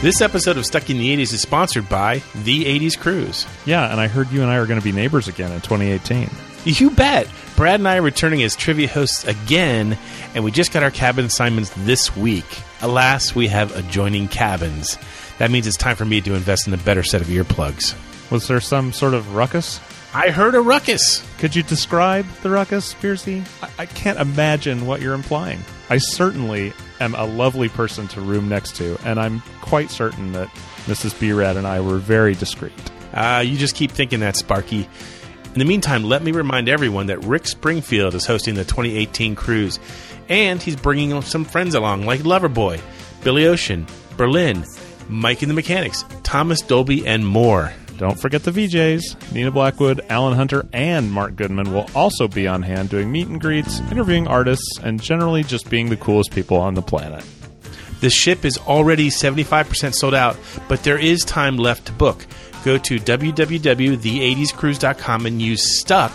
This episode of Stuck in the 80s is sponsored by The 80s Cruise. Yeah, and I heard you and I are going to be neighbors again in 2018. You bet. Brad and I are returning as trivia hosts again, and we just got our cabin assignments this week. Alas, we have adjoining cabins. That means it's time for me to invest in a better set of earplugs. Was there some sort of ruckus? I heard a ruckus. Could you describe the ruckus, Spearsy? I, I can't imagine what you're implying. I certainly am a lovely person to room next to, and I'm quite certain that Mrs. B-Rad and I were very discreet. Uh, you just keep thinking that, Sparky. In the meantime, let me remind everyone that Rick Springfield is hosting the 2018 cruise, and he's bringing some friends along like Loverboy, Billy Ocean, Berlin, Mike and the Mechanics, Thomas Dolby, and more. Don't forget the VJs. Nina Blackwood, Alan Hunter, and Mark Goodman will also be on hand doing meet and greets, interviewing artists, and generally just being the coolest people on the planet. The ship is already 75% sold out, but there is time left to book. Go to www.the80scruise.com and use STUCK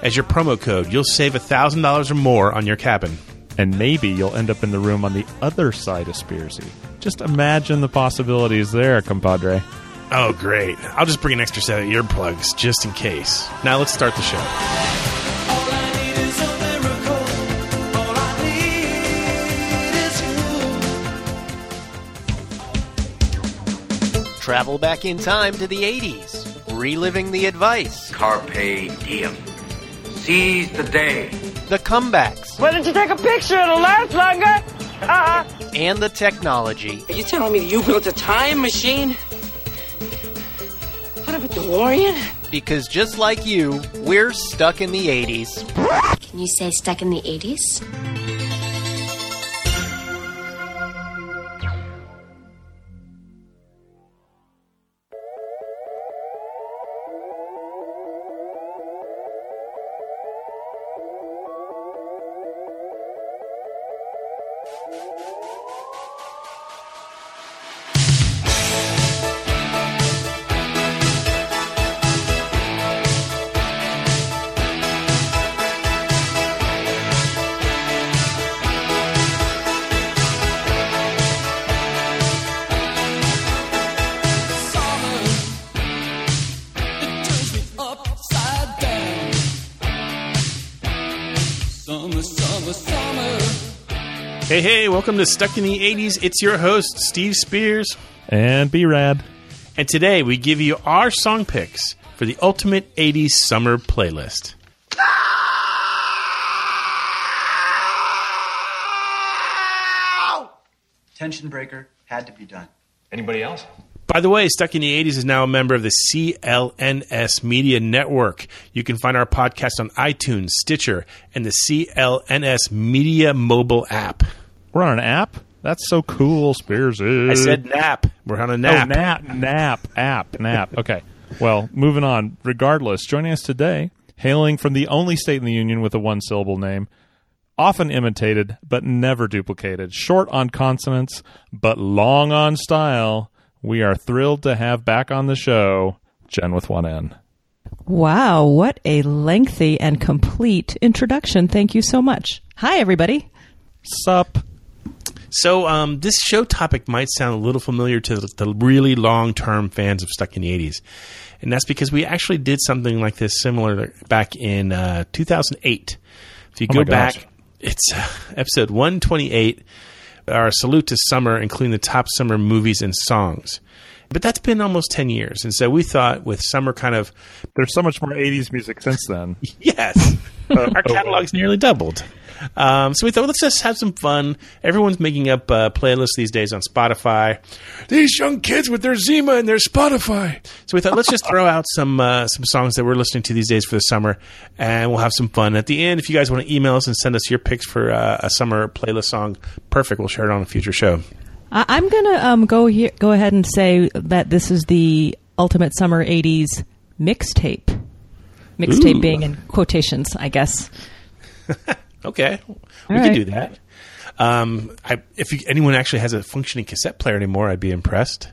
as your promo code. You'll save $1,000 or more on your cabin. And maybe you'll end up in the room on the other side of Spearsy. Just imagine the possibilities there, compadre. Oh, great. I'll just bring an extra set of earplugs just in case. Now let's start the show. Travel back in time to the 80s, reliving the advice, Carpe diem. Seize the day. the comebacks, Why didn't you take a picture? It'll last longer. Uh-uh. and the technology. Are you telling me you built a time machine? Out of a DeLorean? Because just like you, we're stuck in the 80s. Can you say stuck in the 80s? Hey, hey, welcome to Stuck in the 80s. It's your host, Steve Spears. And B-Rad. And today we give you our song picks for the ultimate 80s summer playlist. Tension breaker had to be done. Anybody else? By the way, Stuck in the 80s is now a member of the CLNS Media Network. You can find our podcast on iTunes, Stitcher, and the CLNS Media mobile app. We're on an app? That's so cool, Spearsy. I said nap. We're on a Oh, nap. nap, nap, app, nap. Okay. Well, moving on. Regardless, joining us today, hailing from the only state in the union with a one syllable name, often imitated but never duplicated, short on consonants but long on style, we are thrilled to have back on the show Jen with one N. Wow, what a lengthy and complete introduction. Thank you so much. Hi, everybody. Sup? So, um, this show topic might sound a little familiar to the, really long term fans of Stuck in the 80s. And that's because we actually did something like this similar back in uh, 2008. If you Oh go back, it's uh, episode 128, our salute to summer, including the top summer movies and songs. But that's been almost 10 years. And so we thought with summer kind of, There's so much more 80s music since then. yes, Uh, our catalog's nearly doubled. Um, so we thought, well, let's just have some fun. Everyone's making up uh, playlists these days on Spotify. These young kids with their Zima and their Spotify. So we thought, let's just throw out some uh, some songs that we're listening to these days for the summer, and we'll have some fun. At the end, if you guys want to email us and send us your picks for uh, a summer playlist song, perfect. We'll share it on a future show. I- I'm going to um, go here, go ahead and say that this is the ultimate summer 80s mixtape. Mixtape being in quotations, I guess. Okay, we All can do that. Um, I, if you, anyone actually has a functioning cassette player anymore, I'd be impressed.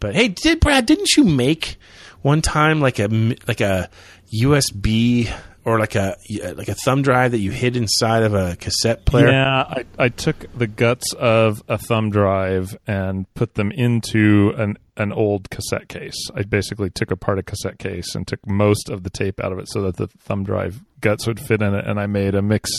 But hey, did Brad? Didn't you make one time like a like a USB or like a like a thumb drive that you hid inside of a cassette player? Yeah, I, I took the guts of a thumb drive and put them into an an old cassette case. I basically took apart a cassette case and took most of the tape out of it so that the thumb drive guts would fit in it, and I made a mix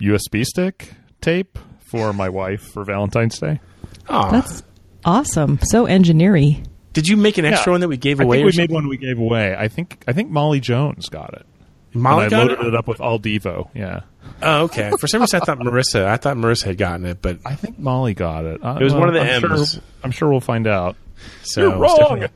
USB stick tape for my wife for Valentine's Day. Aw. That's awesome. So engineering. Did you make an extra Yeah. one that we gave I away? think we something? made one we gave away. I think I think Molly Jones got it. Molly and I got loaded it? it up with All Devo. Yeah, Oh, okay. For some reason, I thought Marissa. I thought Marissa had gotten it, but I think Molly got it. Uh, It was one of the I'm M's. Sure, I'm sure we'll find out. so You're it's definitely, wrong.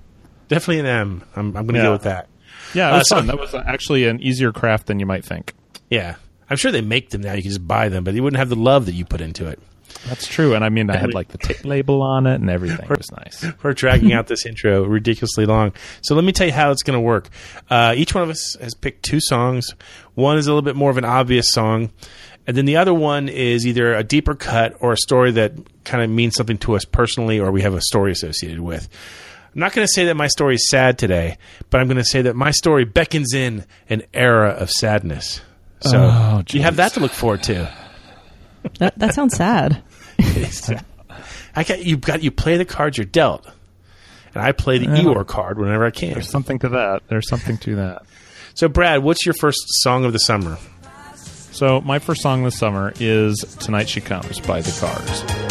definitely an M. I'm, I'm going to Yeah. go with that. Yeah, it Uh, was so- fun. That was actually an easier craft than you might think. Yeah, I'm sure they make them now. You can just buy them, but you wouldn't have the love that you put into it. That's true. And I mean, I had like the tape label on it and everything. It was nice. We're dragging out this intro ridiculously long. So let me tell you how it's going to work. Uh, each one of us has picked two songs. One is a little bit more of an obvious song, and then the other one is either a deeper cut or a story that kind of means something to us personally, or we have a story associated with. I'm not going to say that my story is sad today, but I'm going to say that my story beckons in an era of sadness. So Oh, you have that to look forward to. That that sounds sad. I got you. Got you play the cards you're dealt, and I play the Eeyore card whenever I can. There's something to that. There's something to that. So, Brad, what's your first song of the summer? So my first song this summer is "Tonight She Comes" by the Cars.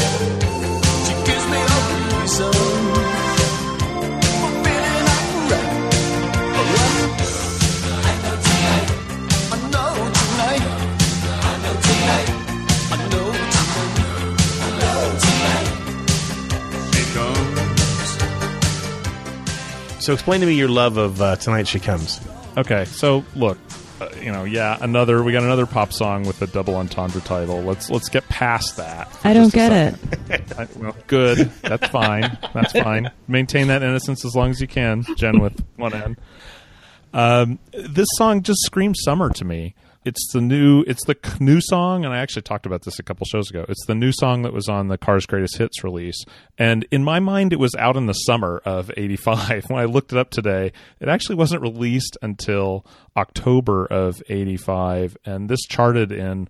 So, explain to me your love of uh, "Tonight She Comes." Okay, so look, uh, you know, yeah, another we got another pop song with a double entendre title. Let's let's get past that. I don't get it. I, well, good. That's fine. That's fine. Maintain that innocence as long as you can, Jen with one N. Um, this song just screams summer to me. It's the new, it's the new song, and I actually talked about this a couple shows ago. It's the new song that was on the Cars Greatest Hits release, and in my mind, it was out in the summer of '85. When I looked it up today, it actually wasn't released until October of '85, and this charted in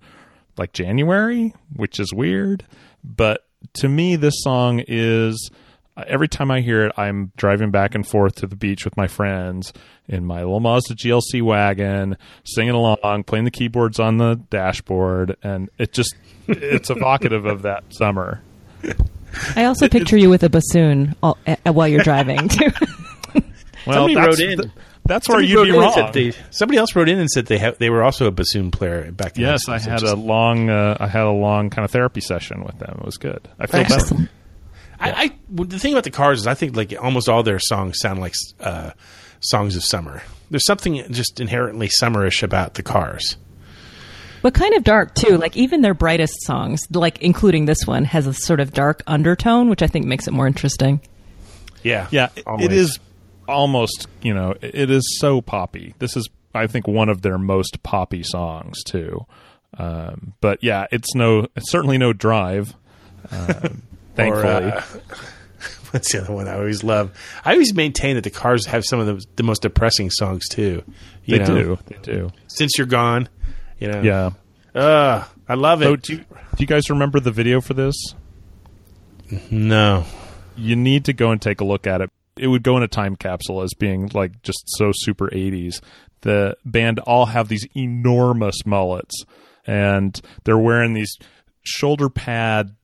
like January, which is weird. But to me, this song is every time I hear it, I'm driving back and forth to the beach with my friends in my little Mazda GLC wagon, singing along, playing the keyboards on the dashboard, and it just it's evocative of that summer. I also picture you with a bassoon all, uh, while you're driving too. Well, Somebody that's, wrote in. th- that's where Somebody you'd be in wrong. they- somebody else wrote in and said they ha- they were also a bassoon player back. In yes, I had just- a long, uh, I had a long kind of therapy session with them. It was good. I feel better. Excellent. I, I the thing about the Cars is I think like almost all their songs sound like uh, songs of summer. There's something just inherently summerish about the Cars. but kind of dark too. Like even their brightest songs, like including this one, has a sort of dark undertone, which I think makes it more interesting. Yeah, Yeah, always. it is almost, you know, it is so poppy. This is, I think, one of their most poppy songs too. Um, but yeah, it's no, it's certainly no drive. Um, thankfully, Or, uh, what's the other one I always love? I always maintain that the Cars have some of the, the most depressing songs too. You they know? do, they do. Since you're gone, you know. Yeah. Uh, I love it. So do you, do you guys remember the video for this? no. You need to go and take a look at it. It would go in a time capsule as being like just so super 80s. The band all have these enormous mullets and they're wearing these shoulder pad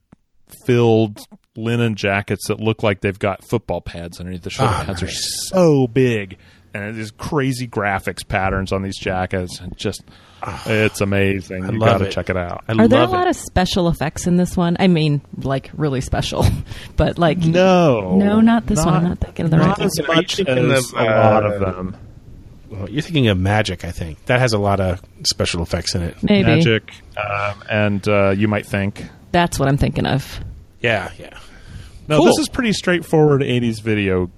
filled linen jackets that look like they've got football pads underneath. The shoulder Ah, pads nice. are so big and there's crazy graphics patterns on these jackets and just it's amazing. I you love got to it. check it out. I Are there a love lot it. of special effects in this one? I mean, like really special, but like No, no, not this one. I'm not thinking of the not right. as Are you much as of, a lot of uh, them. Well, you're thinking of Magic, I think. That has a lot of special effects in it. Maybe Magic, um, and uh, you might think, that's what I'm thinking of. Yeah, yeah. no, Cool. this is pretty straightforward '80s video,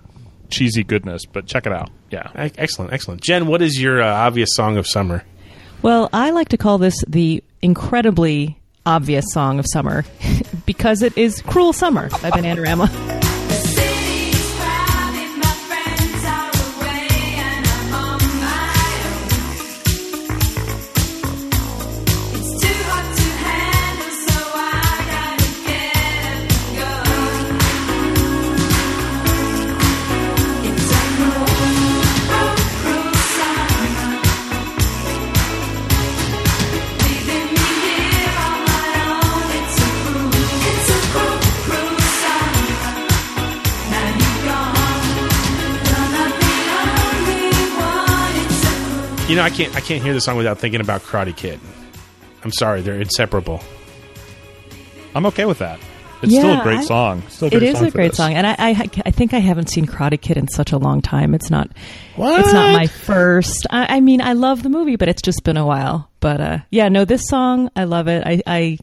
cheesy goodness. But check it out. Yeah, Excellent, excellent. Jen, what is your uh, obvious song of summer? Well, I like to call this the incredibly obvious song of summer because it is "Cruel Summer" by Bananarama. Know, I can't I can't hear the song without thinking about Karate Kid. I'm sorry, they're inseparable. I'm okay with that. It's still a great I- song. Still a It great is song a great this. song, and I, I I think I haven't seen Karate Kid in such a long time. It's not What? it's not my first. I, I mean, I love the movie, but it's just been a while. But uh, yeah, no, this song I love it. I, I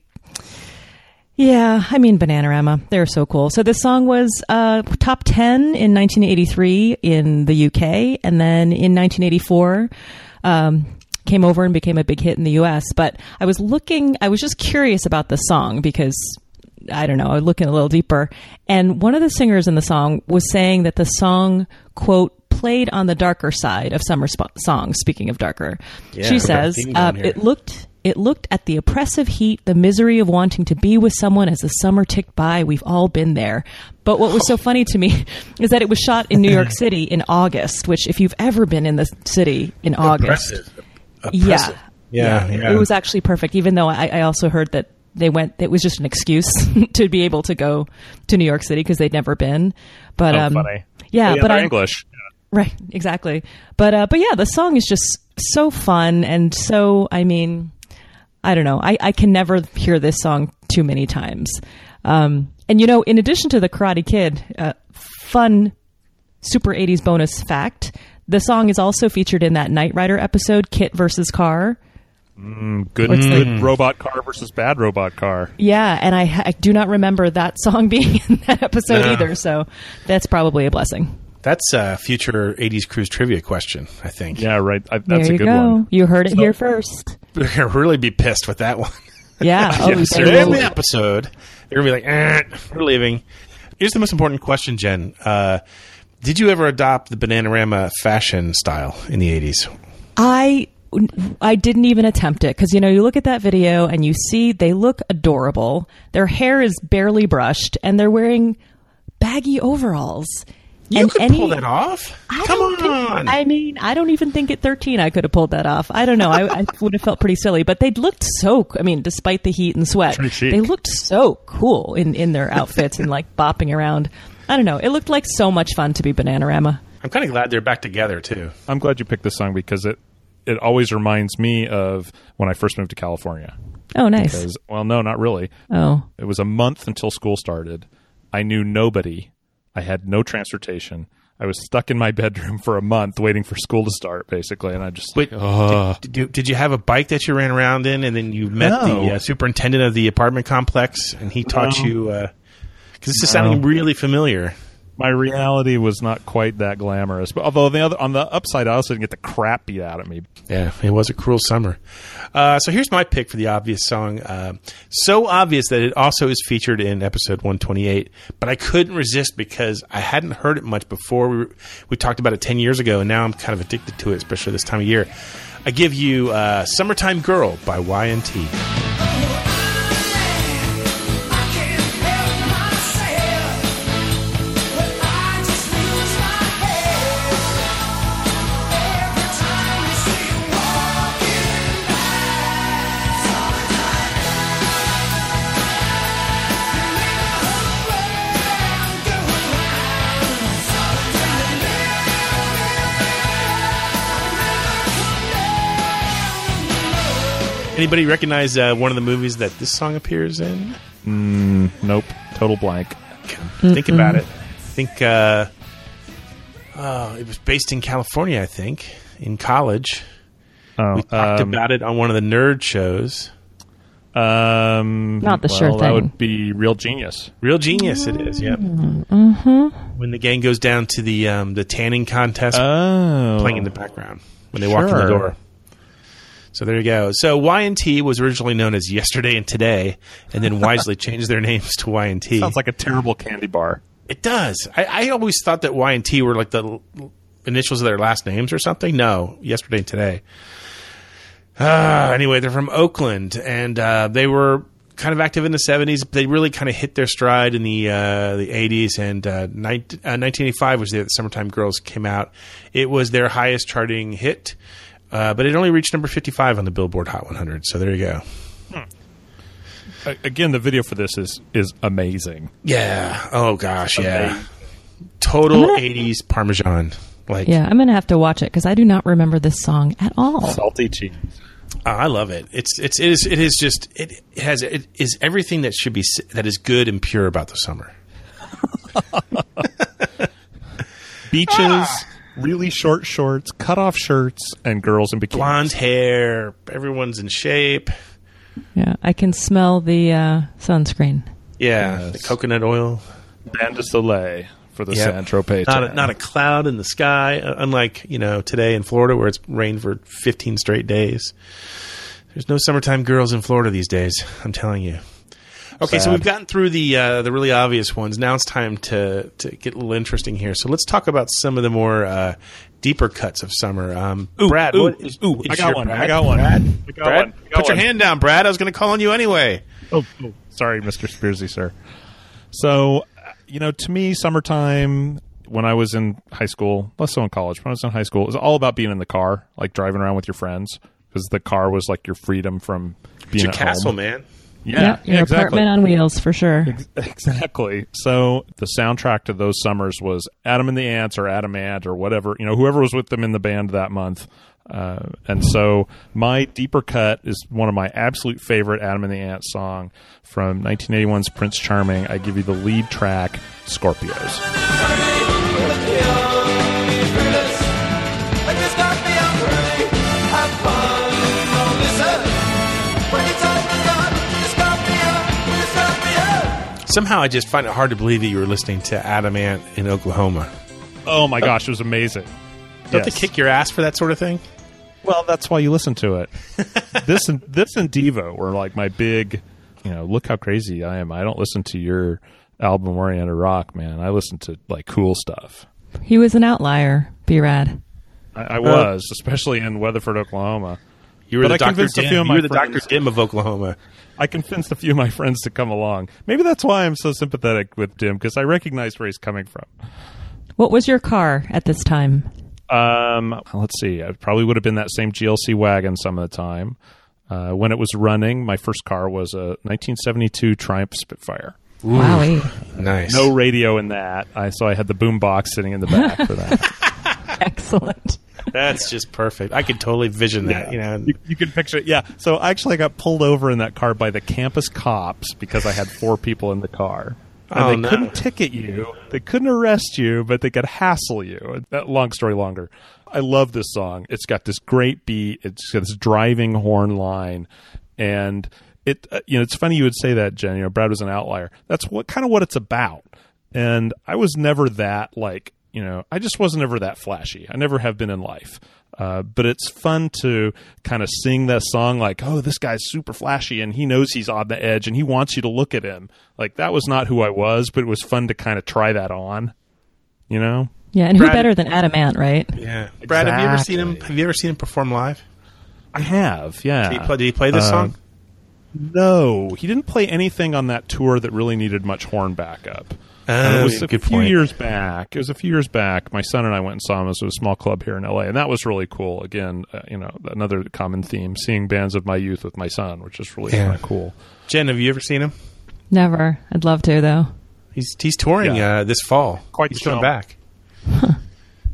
yeah, I mean Bananarama, they're so cool. So this song was uh, top ten in 1983 in the UK, and then in 1984. Um, came over and became a big hit in the US. But I was looking, I was just curious about the song because I don't know, I was looking a little deeper. And one of the singers in the song was saying that the song, quote, played on the darker side of summer sp- songs, speaking of darker. Yeah, she we've got a says, uh, it looked. It looked at the oppressive heat, the misery of wanting to be with someone as the summer ticked by. We've all been there. But what was so funny to me is that it was shot in New York City in August, which, if you've ever been in the city in August, Oppressive. yeah. Oppressive. Yeah, yeah. It was actually perfect, even though I, I also heard that they went, it was just an excuse to be able to go to New York City because they'd never been. But, Oh, um, funny. yeah, yeah but they're I, English. right, exactly. But, uh, but yeah, the song is just so fun and so, I mean, I don't know. I, I can never hear this song too many times. Um, and you know, in addition to the Karate Kid, uh, fun super 80s bonus fact, the song is also featured in that Knight Rider episode, KITT versus KARR. Good, What's good robot car versus bad robot car. Yeah, and I, I do not remember that song being in that episode No. either, so that's probably a blessing. That's a future 80s cruise trivia question, I think. Yeah, right. I, that's there a good go. one. You heard it here first. They're to really be pissed with that one. Yeah. oh, they in the episode. They're going to be like, eh, we're leaving. Here's the most important question, Jen. Uh, did you ever adopt the Bananarama fashion style in the 80s? I I didn't even attempt it because you know you look at that video and you see they look adorable. Their hair is barely brushed and they're wearing baggy overalls. You and could any, pull that off. I Come don't think- on. I mean, I don't even think at 13 I could have pulled that off. I don't know. I, I would have felt pretty silly, but they looked so, I mean, despite the heat and sweat, they looked so cool in, in their outfits and like bopping around. I don't know. It looked like so much fun to be Bananarama. I'm kind of glad they're back together, too. I'm glad you picked this song because it it always reminds me of when I first moved to California. Oh, nice. Because, well, no, not really. Oh, It was a month until school started. I knew nobody. I had no transportation. I was stuck in my bedroom for a month waiting for school to start, basically, and I just Wait, Ugh. did, did you, did you have a bike that you ran around in, and then you met No. the uh, superintendent of the apartment complex, and he taught No. you? Because this is sounding really familiar. My reality was not quite that glamorous. But although the other on the upside, I also didn't get the crap beat out of me. Yeah, it was a cruel summer. Uh, so here's my pick for the obvious song. Uh, so obvious that it also is featured in episode 128, but I couldn't resist because I hadn't heard it much before. We, we talked about it 10 years ago, and now I'm kind of addicted to it, especially this time of year. I give you uh, Summertime Girl by Y&T. Anybody recognize uh, one of the movies that this song appears in? Nope, total blank. Think about it. I Think uh, oh, it was based in California, I think, in college. Oh, We talked um, about it on one of the nerd shows. um, Not the well, sure That would be Real Genius. Real genius, it is. Yep. Mm-hmm. When the gang goes down to the um, the tanning contest, Oh, playing in the background when they walk in the door. So there you go. So Y and T was originally known as Yesterday and Today, and then wisely changed their names to Y and T. sounds like a terrible candy bar. It does. I, I always thought that Y and T were like the l- initials of their last names or something. No, yesterday and today. Uh, anyway, they're from Oakland, and uh, they were kind of active in the '70s. They really kind of hit their stride in the uh, the '80s, and uh, uh, 1985 was the "Summertime Girls" came out. It was their highest charting hit, uh, but it only reached number 55 on the Billboard Hot 100. So there you go. A- Again, the video for this is is amazing. Yeah. Oh gosh. Yeah. Amazing. Total gonna- '80s Parmesan. Like, Yeah, I'm gonna have to watch it because I do not remember this song at all. Salty cheese. oh, I love it. It's it's it is it is just it has it is everything that should be that is good and pure about the summer. Beaches, Ah! Really short shorts, cut off shirts, and girls in bikinis. Blonde hair, everyone's in shape. Yeah, I can smell the uh, sunscreen. Yeah, Yes. the coconut oil. Bain de Soleil for the Yep. San Tropez. Not a, not a cloud in the sky, uh, unlike you know today in Florida where it's rained for 15 straight days. There's no summertime girls in Florida these days. I'm telling you. Okay, so we've gotten through the uh, the really obvious ones. Now it's time to to get a little interesting here. So let's talk about some of the more uh, deeper cuts of summer. Um, Brad, ooh, what is, ooh, is I got your- one. I got one. Brad, I got Brad, one. I got put your one. hand down, Brad. I was going to call on you anyway. Oh, oh, sorry, Mr. Spearsy, sir. So, uh, you know, to me, summertime when I was in high school, less so in college, when I was in high school, it was all about being in the car, like driving around with your friends, because the car was like your freedom from being It's your at castle, home. man. Yeah, Yep, your exactly. apartment on wheels for sure. Exactly. So the soundtrack to those summers was Adam and the Ants or Adam Ant or whatever, you know, whoever was with them in the band that month. Uh, and so my deeper cut is one of my absolute favorite Adam and the Ants song from 1981's Prince Charming. I give you the lead track, Scorpios. Somehow I just find it hard to believe that you were listening to Adam Ant in Oklahoma. Oh my gosh, it was amazing. Don't Yes. they kick your ass for that sort of thing? Well, that's why you listen to it. this and this and Devo were like my big, you know, look how crazy I am. I don't listen to your album oriented rock, man. I listen to like cool stuff. He was an outlier. B-Rad. I, I was, especially in Weatherford, Oklahoma. You were But the I Dr. Dim. of You were the friends- Dr. Dim of Oklahoma. I convinced a few of my friends to come along. Maybe that's why I'm so sympathetic with Dim because I recognize where he's coming from. What was your car at this time? Um, let's see. It probably would have been that same GLC wagon some of the time. Uh, when it was running, my first car was a 1972 Triumph Spitfire. Wow, Nice. No radio in that, I, so I had the boom box sitting in the back for that. Excellent. That's just perfect. I could totally vision that. You know, you, you can picture it. Yeah. So actually, I got pulled over in that car by the campus cops because I had four people in the car. And Oh, they no. couldn't ticket you. They couldn't arrest you, but they could hassle you. That long story longer. I love this song. It's got this great beat. It's got this driving horn line, and it. Uh, you know, it's funny you would say that, Jen. You know, Brad was an outlier. That's what kind of what it's about. And I was never that like you know. I just wasn't ever that flashy. I never have been in life. Uh, but it's fun to kind of sing that song like, oh, this guy's super flashy and he knows he's on the edge and he wants you to look at him. Like that was not who I was, but it was fun to kind of try that on. You know? Yeah, and who better than Adam Ant, right? yeah. Brad, have you ever seen him? Have you ever seen him perform live? I have, yeah. Did he play, did he play this Uh, song? No, he didn't play anything on that tour that really needed much horn backup. And Oh, it was a good few point. years back. It was a few years back. My son and I went and saw him. It was a small club here in LA, and that was really cool. Again, uh, you know, another common theme: seeing bands of my youth with my son, which is really Yeah. kind of cool. Jen, have you ever seen him? Never. I'd love to though. He's he's touring Yeah. uh, this fall. Quite he's coming film. back.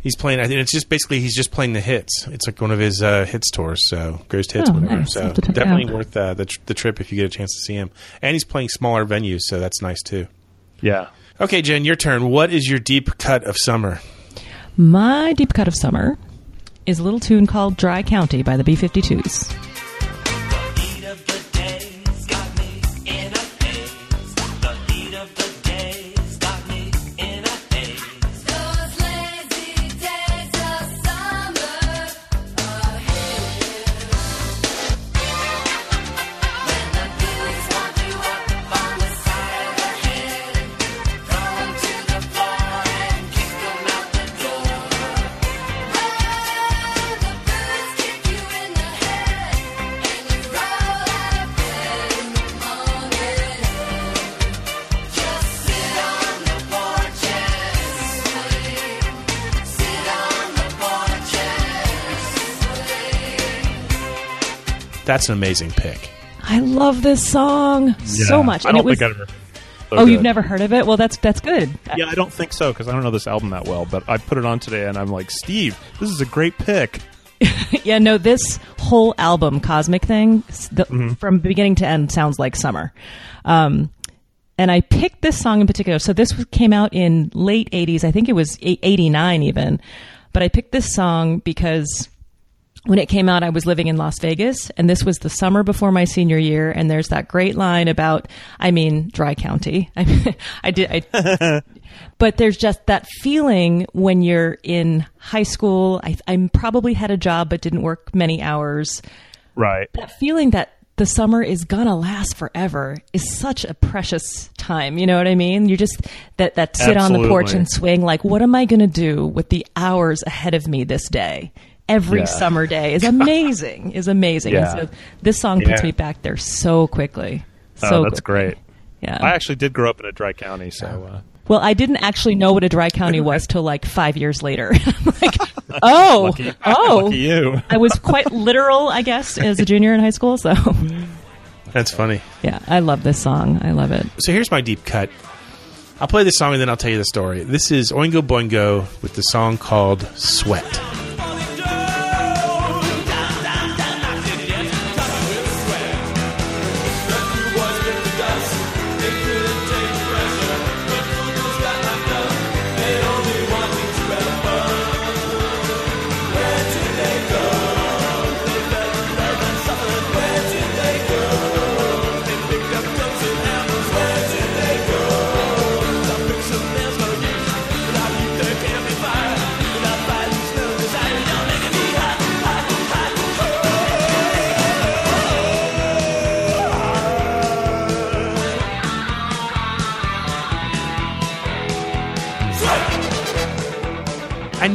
He's playing. I think it's just basically he's just playing the hits. It's like one of his uh, hits tours. So greatest hits, Oh, whatever. nice. So have to check it definitely out. worth uh, the tr- the trip if you get a chance to see him. And he's playing smaller venues, so that's nice too. Yeah. Okay, Jen, your turn. What is your deep cut of summer? My deep cut of summer is a little tune called Dry County by the B 52s. That's an amazing pick. I love this song so much. I and don't it was think I'd ever. oh, you've never heard of it? Well, that's that's good. Yeah, I don't think so because I don't know this album that well. But I put it on today, and I'm like, Steve, this is a great pick. yeah, no, this whole album, Cosmic Thing, the, Mm-hmm. from beginning to end, sounds like summer. Um, and I picked this song in particular. So this came out in late 80s. I think it was 89 even. But I picked this song because when it came out, I was living in Las Vegas, and this was the summer before my senior year. And there's that great line about, I mean, Dry County. I, mean, I did, I, but there's just that feeling when you're in high school. I, I probably had a job but didn't work many hours. Right. That feeling that the summer is gonna last forever is such a precious time. You know what I mean? You just that that sit on the porch and swing. Like, what am I gonna do with the hours ahead of me this day? Every Yeah. summer day is amazing. is amazing. Yeah. So this song puts Yeah. me back there so quickly. So oh, that's quickly. great. Yeah. I actually did grow up in a dry county, so uh, Well, I didn't actually know what a dry county was till like five years later. Like, oh, lucky, oh. lucky you. I was quite literal, I guess, as a junior in high school. So, That's funny. yeah, I love this song. I love it. So here's my deep cut. I'll play this song and then I'll tell you the story. This is Oingo Boingo with the song called Sweat.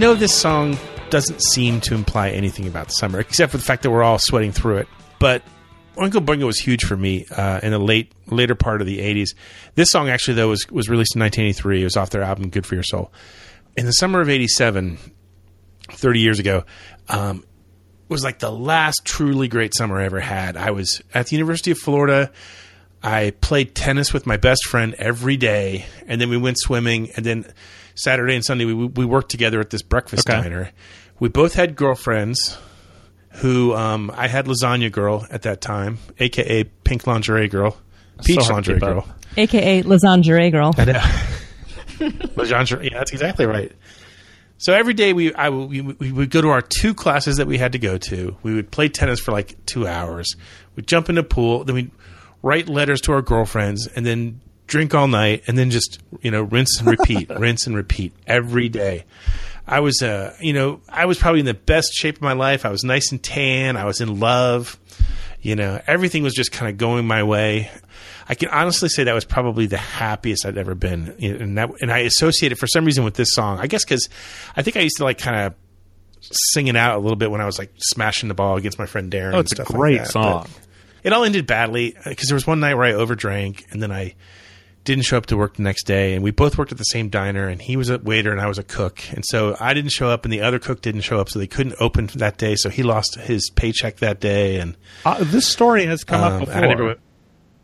Know this song doesn't seem to imply anything about summer, except for the fact that we're all sweating through it. But Oingo Boingo was huge for me uh, in the late later part of the '80s. This song actually though was was released in 1983. It was off their album "Good for Your Soul." In the summer of '87, 30 years ago, um, was like the last truly great summer I ever had. I was at the University of Florida. I played tennis with my best friend every day, and then we went swimming, and then Saturday and Sunday we we worked together at this breakfast Okay. diner. We both had girlfriends. Who um, I had lasagna girl at that time, aka pink lingerie girl, peach hard to lingerie girl. AKA Lasagna girl. Legendre. Yeah, that's exactly right. So every day we I we, we would go to our two classes that we had to go to. We would play tennis for like two hours. We'd jump in the pool. Then we'd write letters to our girlfriends, and then drink all night, and then just you know rinse and repeat, rinse and repeat every day. I was, uh, you know, I was probably in the best shape of my life. I was nice and tan. I was in love. You know, everything was just kind of going my way. I can honestly say that was probably the happiest I'd ever been, and that, and I associate it for some reason with this song. I guess because I think I used to like kind of sing it out a little bit when I was like smashing the ball against my friend Darren. Oh, and it's a like great that. song. But It all ended badly because there was one night where I overdrank and then I didn't show up to work the next day, and we both worked at the same diner, and he was a waiter and I was a cook, and so I didn't show up, and the other cook didn't show up, so they couldn't open that day, so he lost his paycheck that day, and Uh, this story has come um, up before. I never went.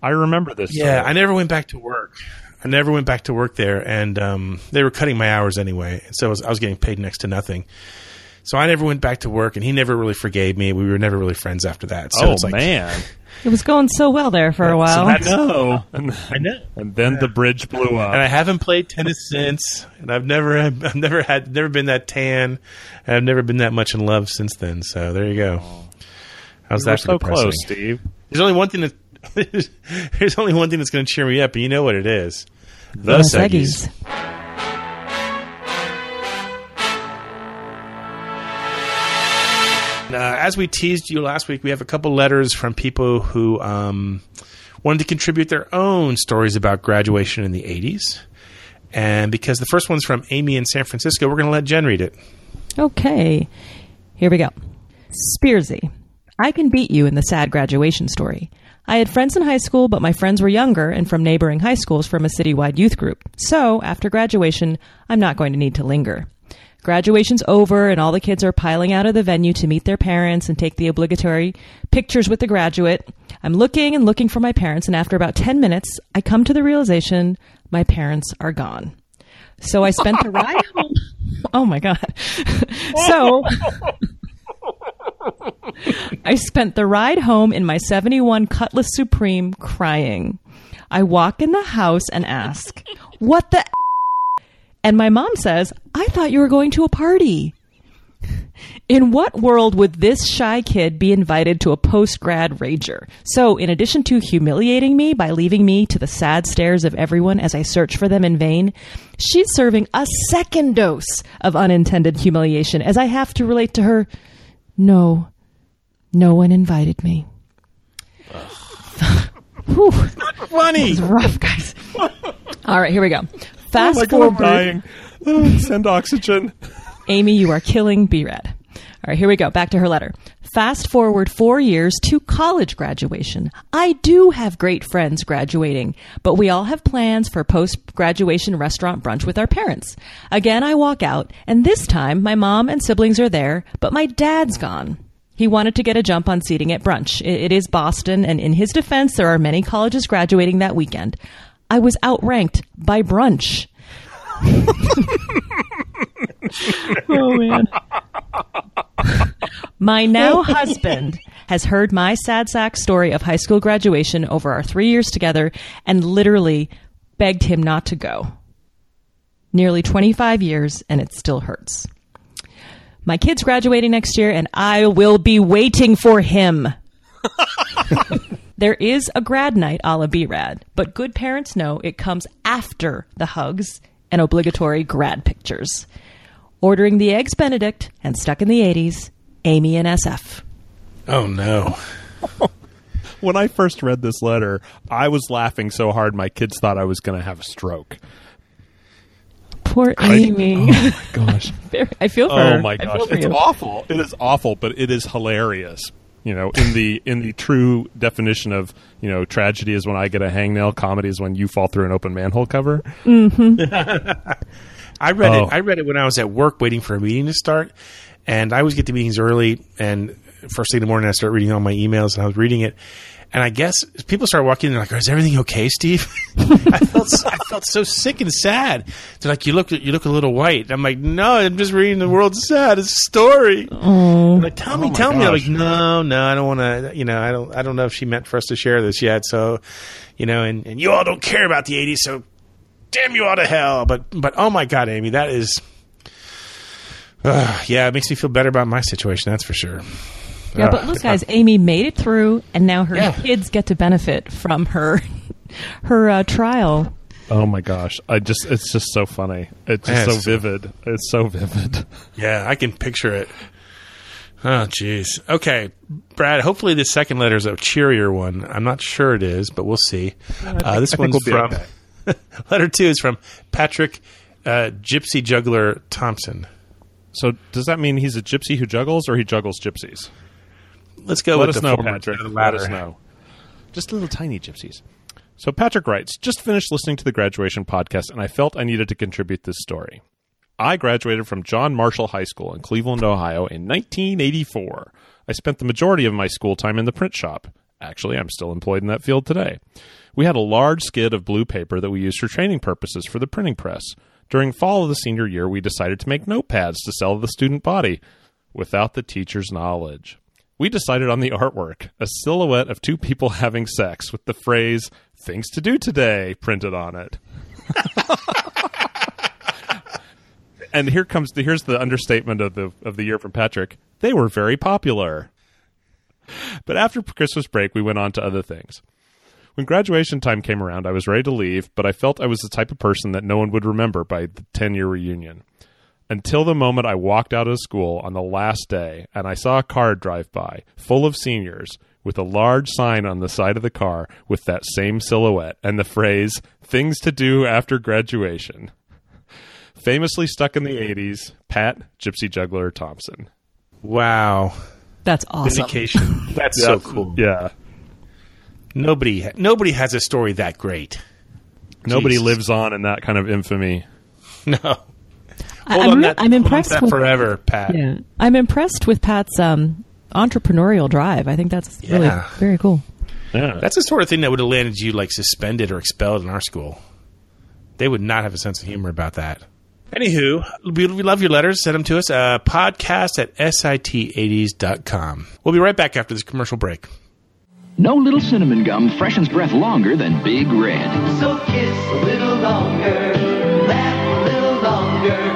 I remember this. Yeah, story. I never went back to work. I never went back to work there, and um, they were cutting my hours anyway, and so I was, I was getting paid next to nothing. So I never went back to work, and he never really forgave me. We were never really friends after that. So oh it's like, man, It was going so well there for a while. that's- no. I know. and then the bridge blew up. And I haven't played tennis since, and I've never, I've never had, never been that tan, and I've never been that much in love since then. So there you go. How's We're that so depressing? close, Steve. There's only one thing that, there's only one thing that's going to cheer me up, and you know what it is. The The Seggies. As we teased you last week, we have a couple letters from people who um, wanted to contribute their own stories about graduation in the 80s. And because the first one's from Amy in San Francisco, we're going to let Jen read it. Okay, here we go. Spearsy. I can beat you in the sad graduation story. I had friends in high school, but my friends were younger and from neighboring high schools from a citywide youth group. So, after graduation, I'm not going to need to linger. Graduation's over, and all the kids are piling out of the venue to meet their parents and take the obligatory pictures with the graduate. I'm looking and looking for my parents, and after about 10 minutes, I come to the realization my parents are gone. So I spent the ride home. Oh my God. so I spent the ride home in my 71 Cutlass Supreme crying. I walk in the house and ask, What the? And my mom says, I thought you were going to a party. In what world would this shy kid be invited to a post grad rager? So, in addition to humiliating me by leaving me to the sad stares of everyone as I search for them in vain, she's serving a second dose of unintended humiliation as I have to relate to her, no, no one invited me. Whew. Funny. It's rough, guys. All right, here we go. Fast oh my God, I'm forward. dying. Oh, send oxygen. Amy, you are killing B-Rad. All right, here we go. Back to her letter. Fast forward four years to college graduation. I do have great friends graduating, but we all have plans for post graduation restaurant brunch with our parents. Again, I walk out, and this time my mom and siblings are there, but my dad's gone. He wanted to get a jump on seating at brunch. It is Boston, and in his defense, there are many colleges graduating that weekend. I was outranked by brunch. oh man. My now husband has heard my sad sack story of high school graduation over our three years together and literally begged him not to go. Nearly 25 years, and it still hurts. My kid's graduating next year, and I will be waiting for him. there is a grad night a la B-Rad, but good parents know it comes after the hugs and obligatory grad pictures. Ordering the Eggs Benedict and stuck in the 80s, Amy and SF. Oh no. When I first read this letter, I was laughing so hard my kids thought I was going to have a stroke. Poor Amy. I, oh my gosh. I feel for oh her. Oh my gosh, it's you. awful. It is awful, but it is hilarious. You know, in the in the true definition of you know tragedy is when I get a hangnail, comedy is when you fall through an open manhole cover. Mm-hmm. I read Oh. it. I read it when I was at work waiting for a meeting to start, and I always get to meetings early. And first thing in the morning, I start reading all my emails, and I was reading it. And I guess people start walking in, they're like, "Is everything okay, Steve?" I felt s- I felt so sick and sad. They're like, "You look you look a little white." I'm like, "No, I'm just reading the world's sad It's a story." They're like, tell me, my tell me. I'm like, no, no, I don't want to. You know, I don't. I don't know if she meant for us to share this yet. So, you know, and, and you all don't care about the '80s, so damn you all to hell. But but oh my god, Amy, that is. Uh, yeah, it makes me feel better about my situation. That's for sure. Yeah, but look, guys, Amy made it through, and now her Yeah. kids get to benefit from her her uh, trial. Oh my gosh, I just it's just so funny. It's just Yes. so vivid. It's so vivid. Yeah, I can picture it. Oh, jeez. Okay, Brad. Hopefully, the second letter is a cheerier one. I'm not sure it is, but we'll see. Uh, this I one's we'll be from okay. letter two is from Patrick uh, Gypsy Juggler Thompson. So does that mean he's a gypsy who juggles, or he juggles gypsies? Let's go Let with us the know, former, Patrick. the Let us know. Just little tiny gypsies. So Patrick writes, just finished listening to the graduation podcast, and I felt I needed to contribute this story. I graduated from John Marshall High School in Cleveland, Ohio in 1984. I spent the majority of my school time in the print shop. Actually, I'm still employed in that field today. We had a large skid of blue paper that we used for training purposes for the printing press. During fall of the senior year, we decided to make notepads to sell to the student body without the teacher's knowledge. We decided on the artwork a silhouette of two people having sex with the phrase, things to do today, printed on it. and here comes the, here's the understatement of the of the year from Patrick. They were very popular. But after Christmas break, we went on to other things. When graduation time came around, I was ready to leave, but I felt I was the type of person that no one would remember by the 10 year reunion. Until the moment I walked out of school on the last day and I saw a car drive by full of seniors with a large sign on the side of the car with that same silhouette and the phrase, things to do after graduation. Famously stuck in the 80s, Pat Gypsy Juggler Thompson. Wow, That's awesome. vindication. That's so cool. Yeah. Nobody, nobody has a story that great. Nobody Jesus. lives on in that kind of infamy. No. I- Hold I'm on re- that, I'm hold on impressed that with- forever, Pat. Yeah, I'm impressed with Pat's um, entrepreneurial drive. I think that's really Yeah. very cool. Yeah. That's the sort of thing that would have landed you like suspended or expelled in our school. They would not have a sense of humor about that. Anywho, we, we love your letters. Send them to us. Uh, podcast at sit80s.com. We'll be right back after this commercial break. No little cinnamon gum freshens breath longer than Big Red. So kiss a little longer, laugh a little longer,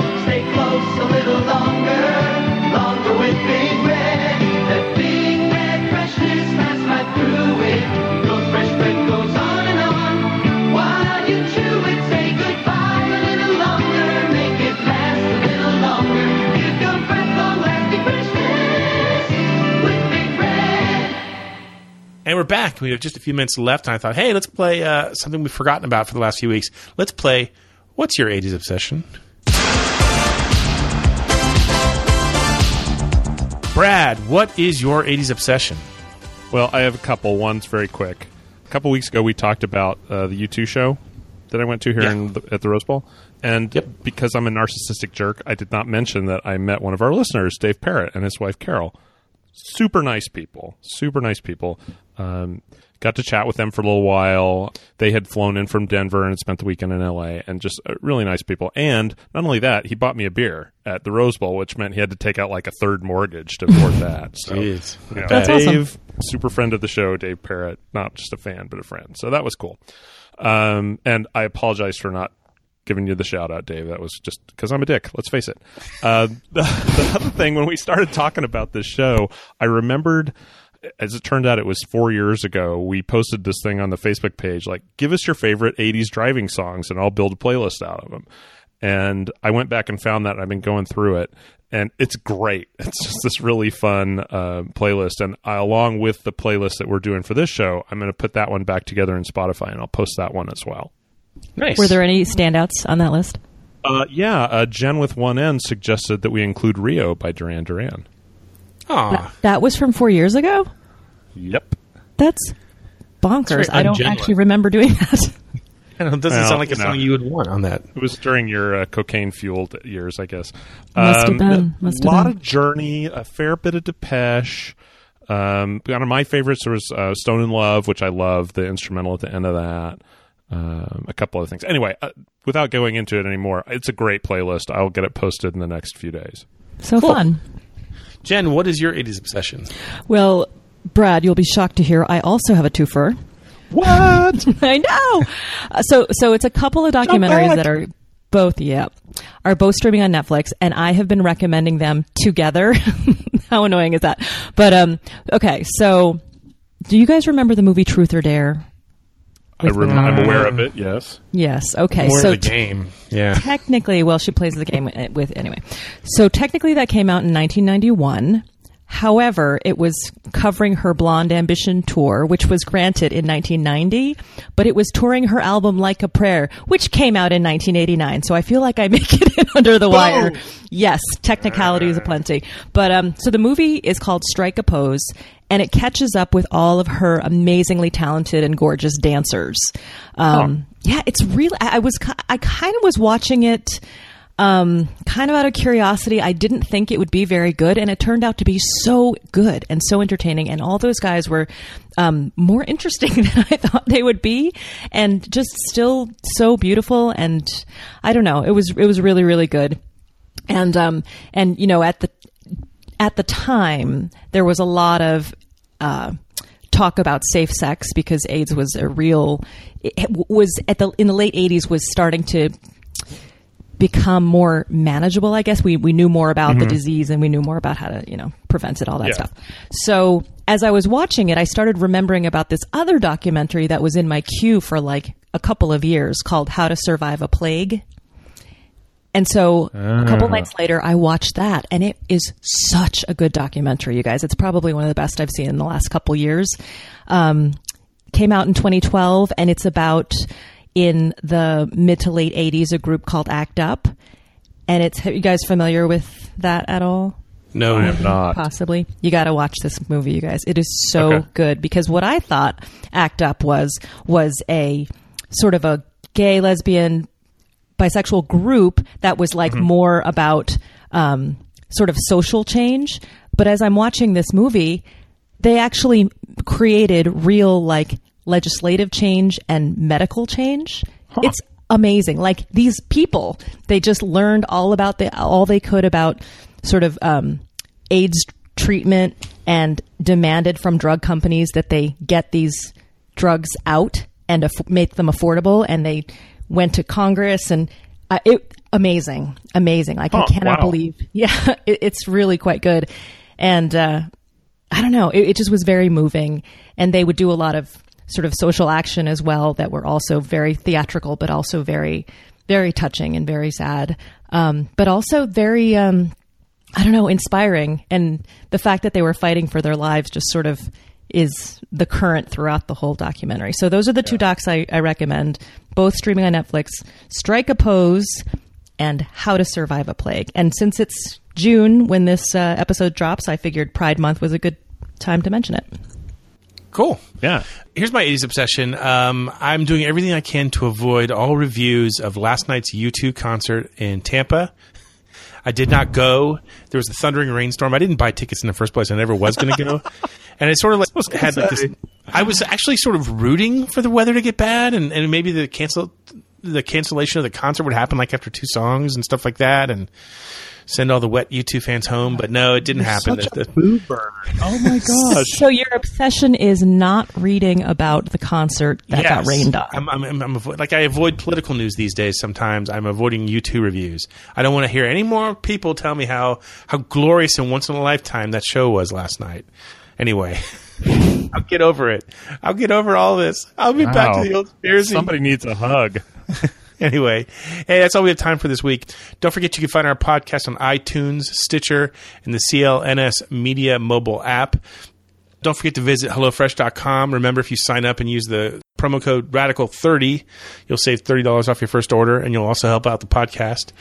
And we're back. We have just a few minutes left, and I thought, hey, let's play uh, something we've forgotten about for the last few weeks. Let's play What's Your 80s Obsession? Brad, what is your 80s obsession? Well, I have a couple. One's very quick. A couple weeks ago, we talked about uh, the U2 show that I went to here Yeah. in the, at the Rose Bowl. And Yep. because I'm a narcissistic jerk, I did not mention that I met one of our listeners, Dave Parrott, and his wife, Carol. Super nice people. Super nice people. Um, got to chat with them for a little while. They had flown in from Denver and spent the weekend in LA, and just uh, really nice people. And not only that, he bought me a beer at the Rose Bowl, which meant he had to take out like a third mortgage to afford that. So, Jeez. you know, That's awesome. Dave, super friend of the show, Dave Parrott, not just a fan, but a friend. So that was cool. Um, and I apologize for not giving you the shout out, Dave. That was just because I'm a dick. Let's face it. Uh, the, the other thing, when we started talking about this show, I remembered. As it turned out, it was four years ago. We posted this thing on the Facebook page, like, give us your favorite 80s driving songs, and I'll build a playlist out of them. And I went back and found that, and I've been going through it, and it's great. It's just this really fun uh, playlist. And I, along with the playlist that we're doing for this show, I'm going to put that one back together in Spotify, and I'll post that one as well. Nice. Were there any standouts on that list? Uh, yeah, uh, Jen with one N suggested that we include Rio by Duran Duran. Aw. That was from four years ago. Yep. That's bonkers. very I don't ungenuine. actually remember doing that. I don't know, it doesn't Well, sound like a no. song you would want on that. It was during your uh, cocaine fueled years, I guess. Must have Um, been, must a lot been. of Journey, a fair bit of Depeche. Um, one of my favorites was uh, Stone in Love, which I love, the instrumental at the end of that. Um, a couple other things. Anyway, uh, without going into it anymore, it's a great playlist. I'll get it posted in the next few days. So fun. Jen, what is your 80s obsession? Well, Brad, you'll be shocked to hear I also have a twofer. What? I know. Uh, so, so it's a couple of documentaries that are both, yeah, are both streaming on Netflix, and I have been recommending them together. How annoying is that? But um, okay. So, do you guys remember the movie Truth or Dare? I rem- I'm aware of it, yes. Yes. Okay. More so of the game. Yeah. technically, well, she plays the game with, with anyway. So technically, that came out in 1991. However, it was covering her Blonde Ambition tour, which was granted in 1990, but it was touring her album Like a Prayer, which came out in 1989. So I feel like I make it in under the wire. Yes, technicalities aplenty. But um, so the movie is called Strike a Pose, and it catches up with all of her amazingly talented and gorgeous dancers. Um, Yeah, it's really. I I was. I kind of was watching it um, kind of out of curiosity. I didn't think it would be very good, and it turned out to be so good and so entertaining. And all those guys were um, more interesting than I thought they would be, and just still so beautiful. And I don't know, it was it was really really good. And um, and you know at the at the time there was a lot of uh, talk about safe sex because AIDS was a real was at the in the late 80s was starting to become more manageable I guess we we knew more about the disease and we knew more about how to you know prevent it all that Yeah. stuff so as I was watching it I started remembering about this other documentary that was in my queue for like a couple of years called How to Survive a Plague and so a couple nights later, I watched that, and it is such a good documentary, you guys. It's probably one of the best I've seen in the last couple years. Um, came out in 2012, and it's about in the mid to late 80s a group called ACT UP, and it's. Are you guys familiar with that at all? No. I am not. Possibly. You got to watch this movie, you guys. It is so Okay. good because what I thought ACT UP was was a sort of a gay lesbian bisexual group that was like more about um, sort of social change. But as I'm watching this movie, they actually created real like legislative change and medical change. It's amazing. Like these people, they just learned all about the all they could about sort of um, AIDS treatment and demanded from drug companies that they get these drugs out and aff- make them affordable. And they went to Congress and uh, it amazing, amazing. Like I cannot wow. believe, yeah, it, it's really quite good. And uh, I don't know, it, it just was very moving. And they would do a lot of sort of social action as well that were also very theatrical, but also very, very touching and very sad. Um, but also very, um, I don't know, inspiring. And the fact that they were fighting for their lives just sort of is the current throughout the whole documentary. So those are the two docs I, I recommend, both streaming on Netflix Strike a Pose and How to Survive a Plague. And since it's June when this uh, episode drops, I figured Pride Month was a good time to mention it. Cool. Yeah. Here's my 80s obsession. Um, I'm doing everything I can to avoid all reviews of last night's U2 concert in Tampa. I did not go. There was a thundering rainstorm. I didn't buy tickets in the first place. I never was going to go. and it sort of like had like this. I was actually sort of rooting for the weather to get bad, and, and maybe the cancel the cancellation of the concert would happen like after two songs and stuff like that, and send all the wet U2 fans home. But no, it didn't happen. Such The- a the- boo burn. Oh my gosh. So your obsession is not reading about the concert that got rained on. I'm, I'm, I'm, I'm avo- like I avoid political news these days. Sometimes I'm avoiding U2 reviews. I don't want to hear any more people tell me how how glorious and once in a lifetime that show was last night. Anyway, I'll get over it. I'll get over all this. I'll be back to the old conspiracy. Somebody needs a hug. Anyway, hey, that's all we have time for this week. Don't forget you can find our podcast on iTunes, Stitcher, and the CLNS Media mobile app. Don't forget to visit HelloFresh.com. Remember, if you sign up and use the promo code Radical30, you'll save $30 off your first order, and you'll also help out the podcast.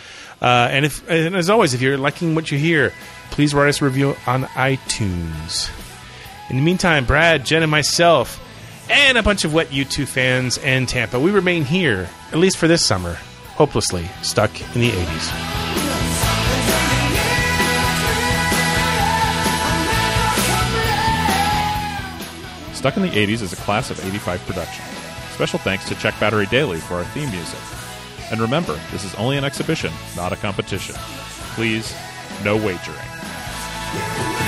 Uh, and, if, and as always, if you're liking what you hear, please write us a review on iTunes. In the meantime, Brad, Jen, and myself, and a bunch of wet U2 fans and Tampa, we remain here, at least for this summer, hopelessly stuck in the 80s. Stuck in the 80s is a class of 85 production. Special thanks to Check Battery Daily for our theme music. And remember, this is only an exhibition, not a competition. Please, no wagering.